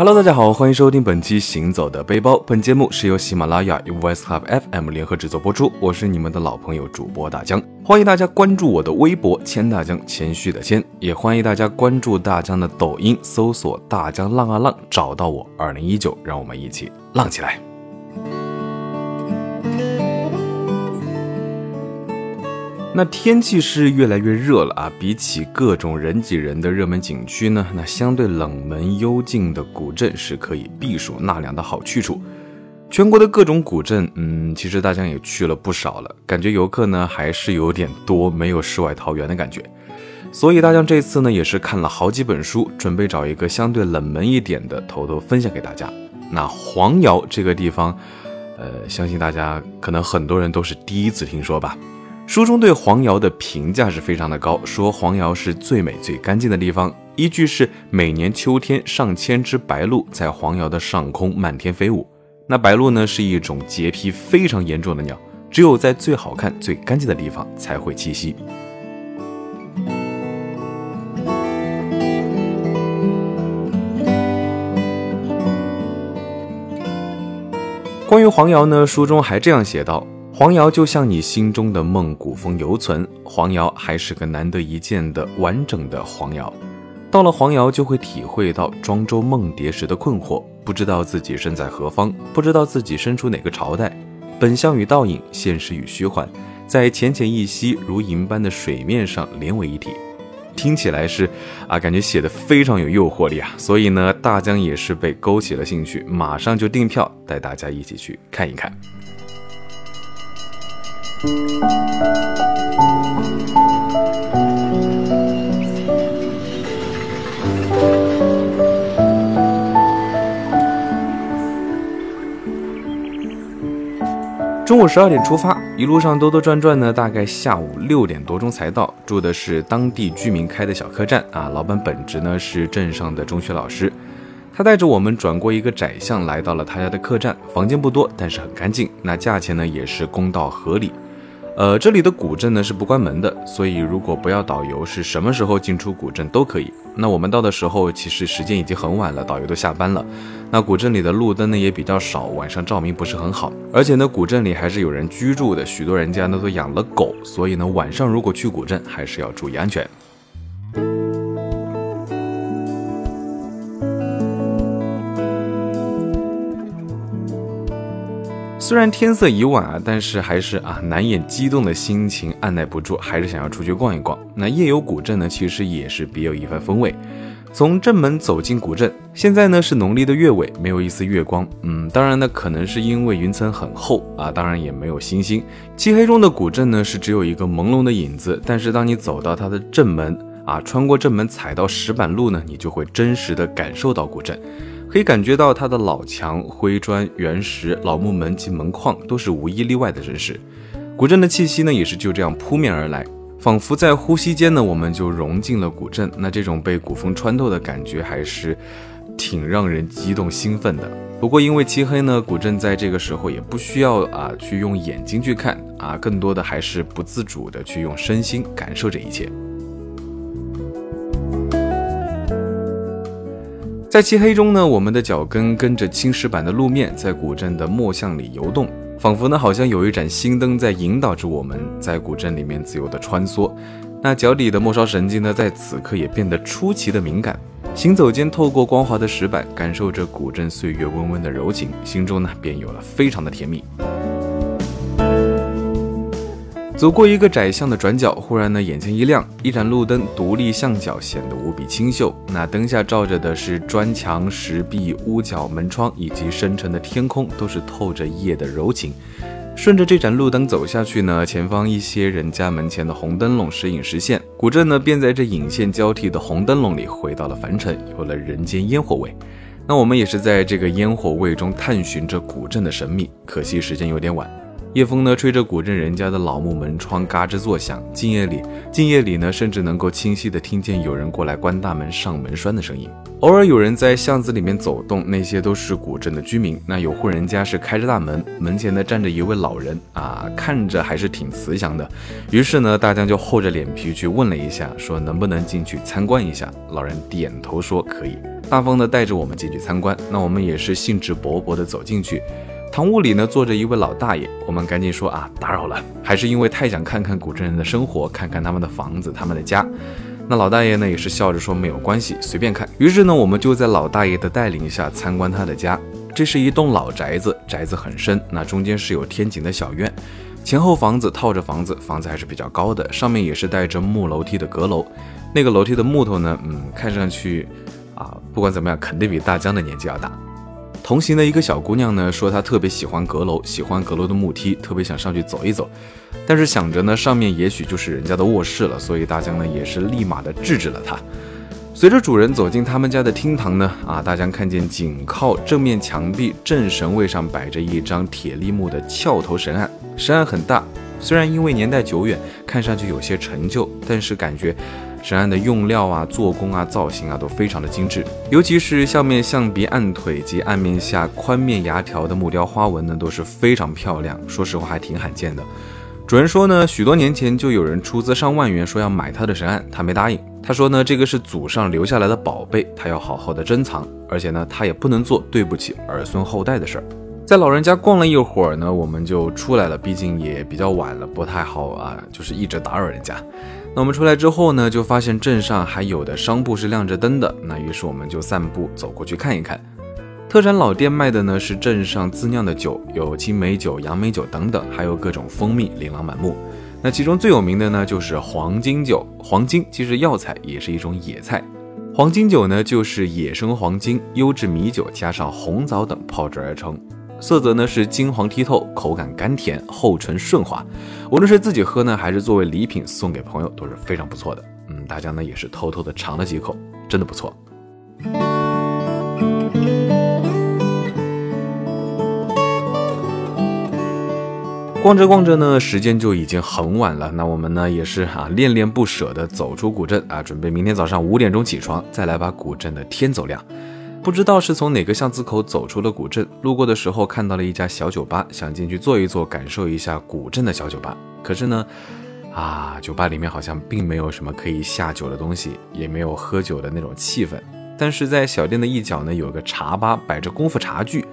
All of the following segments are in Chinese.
Hello，大家好，欢迎收听本期《行走的背包》。本节目是由喜马拉雅与 Voice Hub FM 联合制作播出。我是你们的老朋友主播大江，欢迎大家关注我的微博“谦大江”，谦虚的谦，也欢迎大家关注大江的抖音，搜索“大江浪啊浪”，找到我。二零一九，让我们一起浪起来。那天气是越来越热了啊！比起各种人挤人的热门景区呢，那相对冷门幽静的古镇是可以避暑纳凉的好去处。全国的各种古镇，嗯，其实大家也去了不少了，感觉游客呢还是有点多，没有世外桃源的感觉。所以大家这次呢也是看了好几本书，准备找一个相对冷门一点的偷偷分享给大家。那黄瑶这个地方，呃，相信大家可能很多人都是第一次听说吧。书中对黄瑶的评价是非常的高，说黄瑶是最美最干净的地方。依据是每年秋天上千只白鹭在黄瑶的上空漫天飞舞。那白鹭呢是一种洁癖非常严重的鸟，只有在最好看、最干净的地方才会栖息。关于黄瑶呢，书中还这样写道。黄瑶就像你心中的梦，古风犹存。黄瑶还是个难得一见的完整的黄瑶。到了黄瑶，就会体会到庄周梦蝶时的困惑，不知道自己身在何方，不知道自己身处哪个朝代。本相与倒影，现实与虚幻，在浅浅一息如银般的水面上连为一体。听起来是啊，感觉写的非常有诱惑力啊。所以呢，大江也是被勾起了兴趣，马上就订票带大家一起去看一看。中午十二点出发，一路上兜兜转转呢，大概下午六点多钟才到。住的是当地居民开的小客栈啊，老板本职呢是镇上的中学老师。他带着我们转过一个窄巷，来到了他家的客栈。房间不多，但是很干净。那价钱呢也是公道合理。呃，这里的古镇呢是不关门的，所以如果不要导游，是什么时候进出古镇都可以。那我们到的时候，其实时间已经很晚了，导游都下班了。那古镇里的路灯呢也比较少，晚上照明不是很好。而且呢，古镇里还是有人居住的，许多人家呢都养了狗，所以呢晚上如果去古镇，还是要注意安全。虽然天色已晚啊，但是还是啊难掩激动的心情，按耐不住，还是想要出去逛一逛。那夜游古镇呢，其实也是别有一番风味。从正门走进古镇，现在呢是农历的月尾，没有一丝月光。嗯，当然呢，可能是因为云层很厚啊，当然也没有星星。漆黑中的古镇呢，是只有一个朦胧的影子。但是当你走到它的正门啊，穿过正门，踩到石板路呢，你就会真实的感受到古镇。可以感觉到它的老墙、灰砖、原石、老木门及门框都是无一例外的真实。古镇的气息呢，也是就这样扑面而来，仿佛在呼吸间呢，我们就融进了古镇。那这种被古风穿透的感觉，还是挺让人激动兴奋的。不过因为漆黑呢，古镇在这个时候也不需要啊去用眼睛去看啊，更多的还是不自主的去用身心感受这一切。在漆黑中呢，我们的脚跟跟着青石板的路面，在古镇的墨巷里游动，仿佛呢，好像有一盏心灯在引导着我们在古镇里面自由的穿梭。那脚底的末梢神经呢，在此刻也变得出奇的敏感。行走间，透过光滑的石板，感受着古镇岁月温温的柔情，心中呢，便有了非常的甜蜜。走过一个窄巷的转角，忽然呢，眼前一亮，一盏路灯独立巷角，显得无比清秀。那灯下照着的是砖墙、石壁、屋角、门窗，以及深沉的天空，都是透着夜的柔情。顺着这盏路灯走下去呢，前方一些人家门前的红灯笼时隐时现，古镇呢，便在这引线交替的红灯笼里回到了凡尘，有了人间烟火味。那我们也是在这个烟火味中探寻着古镇的神秘。可惜时间有点晚。夜风呢吹着古镇人家的老木门窗，嘎吱作响。静夜里，静夜里呢，甚至能够清晰的听见有人过来关大门、上门栓的声音。偶尔有人在巷子里面走动，那些都是古镇的居民。那有户人家是开着大门，门前呢站着一位老人啊，看着还是挺慈祥的。于是呢，大江就厚着脸皮去问了一下，说能不能进去参观一下。老人点头说可以，大方的带着我们进去参观。那我们也是兴致勃勃的走进去。堂屋里呢坐着一位老大爷，我们赶紧说啊，打扰了，还是因为太想看看古镇人的生活，看看他们的房子、他们的家。那老大爷呢也是笑着说没有关系，随便看。于是呢，我们就在老大爷的带领下参观他的家。这是一栋老宅子，宅子很深，那中间是有天井的小院，前后房子套着房子，房子还是比较高的，上面也是带着木楼梯的阁楼。那个楼梯的木头呢，嗯，看上去啊，不管怎么样，肯定比大江的年纪要大。同行的一个小姑娘呢，说她特别喜欢阁楼，喜欢阁楼的木梯，特别想上去走一走。但是想着呢，上面也许就是人家的卧室了，所以大江呢也是立马的制止了她。随着主人走进他们家的厅堂呢，啊，大江看见紧靠正面墙壁正神位上摆着一张铁立木的翘头神案，神案很大，虽然因为年代久远，看上去有些陈旧，但是感觉。神案的用料啊、做工啊、造型啊都非常的精致，尤其是下面象鼻、案腿及案面下宽面牙条的木雕花纹呢，都是非常漂亮。说实话，还挺罕见的。主人说呢，许多年前就有人出资上万元说要买他的神案，他没答应。他说呢，这个是祖上留下来的宝贝，他要好好的珍藏，而且呢，他也不能做对不起儿孙后代的事儿。在老人家逛了一会儿呢，我们就出来了，毕竟也比较晚了，不太好啊，就是一直打扰人家。那我们出来之后呢，就发现镇上还有的商铺是亮着灯的。那于是我们就散步走过去看一看。特产老店卖的呢是镇上自酿的酒，有青梅酒、杨梅酒等等，还有各种蜂蜜，琳琅满目。那其中最有名的呢就是黄金酒。黄金既是药材，也是一种野菜。黄金酒呢就是野生黄金、优质米酒加上红枣等泡制而成。色泽呢是金黄剔透，口感甘甜，厚醇顺滑。无论是自己喝呢，还是作为礼品送给朋友，都是非常不错的。嗯，大家呢也是偷偷的尝了几口，真的不错。逛着逛着呢，时间就已经很晚了。那我们呢也是啊，恋恋不舍的走出古镇啊，准备明天早上五点钟起床，再来把古镇的天走亮。不知道是从哪个巷子口走出了古镇，路过的时候看到了一家小酒吧，想进去坐一坐，感受一下古镇的小酒吧。可是呢，啊，酒吧里面好像并没有什么可以下酒的东西，也没有喝酒的那种气氛。但是在小店的一角呢，有个茶吧，摆着功夫茶具，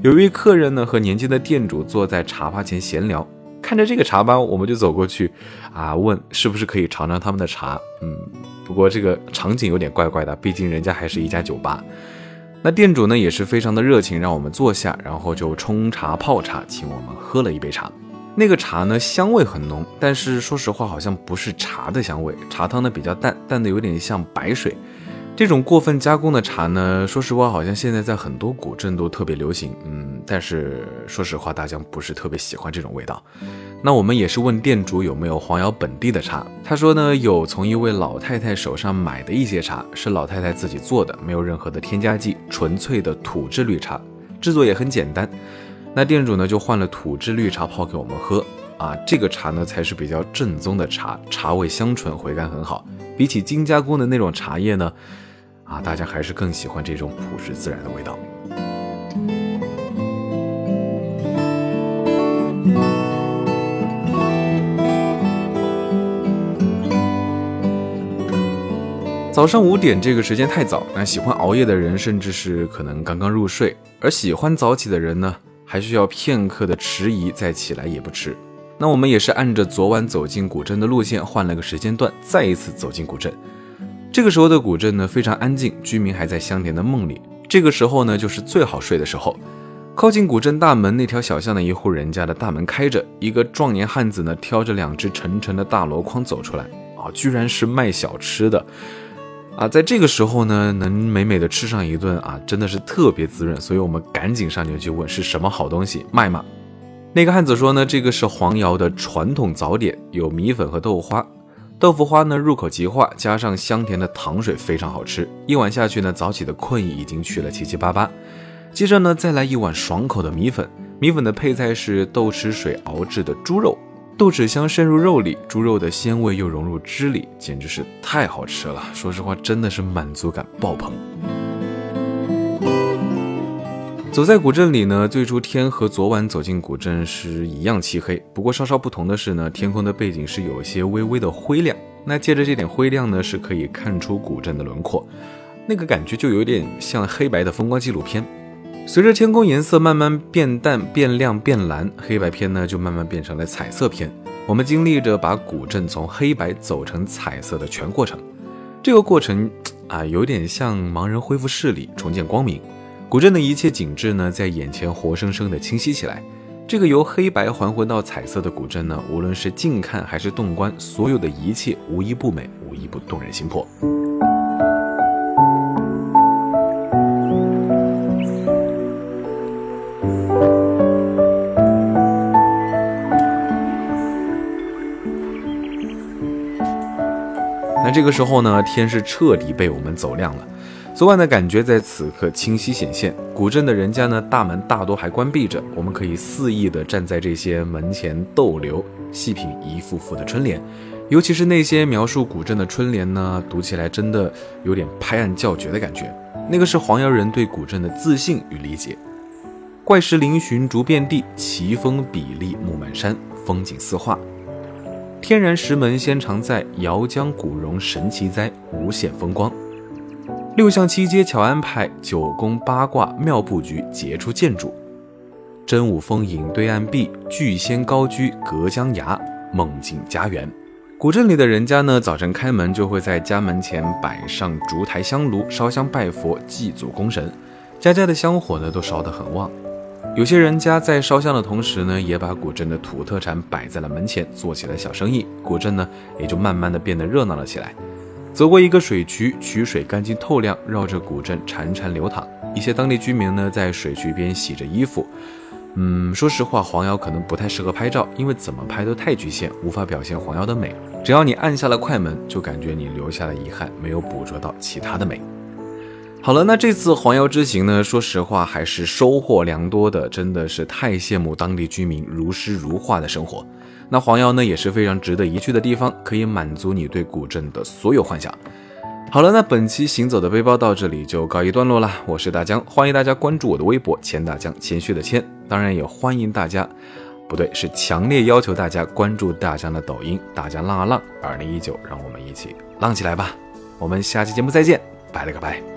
有一位客人呢和年轻的店主坐在茶吧前闲聊。看着这个茶吧，我们就走过去，啊，问是不是可以尝尝他们的茶。嗯，不过这个场景有点怪怪的，毕竟人家还是一家酒吧。那店主呢也是非常的热情，让我们坐下，然后就冲茶泡茶，请我们喝了一杯茶。那个茶呢香味很浓，但是说实话好像不是茶的香味，茶汤呢比较淡，淡的有点像白水。这种过分加工的茶呢，说实话好像现在在很多古镇都特别流行，嗯，但是说实话大家不是特别喜欢这种味道。那我们也是问店主有没有黄瑶本地的茶，他说呢有从一位老太太手上买的一些茶，是老太太自己做的，没有任何的添加剂，纯粹的土制绿茶，制作也很简单。那店主呢就换了土制绿茶泡给我们喝啊，这个茶呢才是比较正宗的茶，茶味香醇，回甘很好。比起精加工的那种茶叶呢，啊，大家还是更喜欢这种朴实自然的味道。早上五点这个时间太早，那喜欢熬夜的人甚至是可能刚刚入睡，而喜欢早起的人呢，还需要片刻的迟疑再起来也不迟。那我们也是按着昨晚走进古镇的路线换了个时间段，再一次走进古镇。这个时候的古镇呢非常安静，居民还在香甜的梦里。这个时候呢就是最好睡的时候。靠近古镇大门那条小巷的一户人家的大门开着，一个壮年汉子呢挑着两只沉沉的大箩筐走出来，啊，居然是卖小吃的。啊，在这个时候呢，能美美的吃上一顿啊，真的是特别滋润，所以我们赶紧上前去问是什么好东西卖吗？那个汉子说呢，这个是黄瑶的传统早点，有米粉和豆花。豆腐花呢入口即化，加上香甜的糖水，非常好吃。一碗下去呢，早起的困意已经去了七七八八。接着呢，再来一碗爽口的米粉，米粉的配菜是豆豉水熬制的猪肉，豆豉香渗入肉里，猪肉的鲜味又融入汁里，简直是太好吃了。说实话，真的是满足感爆棚。走在古镇里呢，最初天和昨晚走进古镇是一样漆黑，不过稍稍不同的是呢，天空的背景是有些微微的灰亮。那借着这点灰亮呢，是可以看出古镇的轮廓，那个感觉就有点像黑白的风光纪录片。随着天空颜色慢慢变淡、变亮、变蓝，黑白片呢就慢慢变成了彩色片。我们经历着把古镇从黑白走成彩色的全过程，这个过程 啊，有点像盲人恢复视力、重见光明。古镇的一切景致呢，在眼前活生生的清晰起来。这个由黑白还回到彩色的古镇呢，无论是近看还是动观，所有的一切无一不美，无一不动人心魄。那这个时候呢，天是彻底被我们走亮了。昨晚的感觉在此刻清晰显现。古镇的人家呢，大门大多还关闭着，我们可以肆意地站在这些门前逗留，细品一幅幅的春联。尤其是那些描述古镇的春联呢，读起来真的有点拍案叫绝的感觉。那个是黄瑶人对古镇的自信与理解。怪石嶙峋竹遍地，奇峰笔立木满山，风景似画。天然石门仙常在，瑶江古榕神奇哉，无限风光。六巷七街巧安排，九宫八卦妙布局，杰出建筑。真武峰隐对岸壁，巨仙高居隔江崖，梦境家园。古镇里的人家呢，早晨开门就会在家门前摆上烛台香炉，烧香拜佛，祭祖供神。家家的香火呢，都烧得很旺。有些人家在烧香的同时呢，也把古镇的土特产摆在了门前，做起了小生意。古镇呢，也就慢慢的变得热闹了起来。走过一个水渠，渠水干净透亮，绕着古镇潺潺流淌。一些当地居民呢，在水渠边洗着衣服。嗯，说实话，黄瑶可能不太适合拍照，因为怎么拍都太局限，无法表现黄瑶的美。只要你按下了快门，就感觉你留下了遗憾，没有捕捉到其他的美。好了，那这次黄瑶之行呢，说实话还是收获良多的，真的是太羡慕当地居民如诗如画的生活。那黄瑶呢也是非常值得一去的地方，可以满足你对古镇的所有幻想。好了，那本期行走的背包到这里就告一段落了。我是大江，欢迎大家关注我的微博“钱大江”，谦虚的谦。当然也欢迎大家，不对，是强烈要求大家关注大江的抖音“大江浪啊浪”。二零一九，让我们一起浪起来吧！我们下期节目再见，拜了个拜。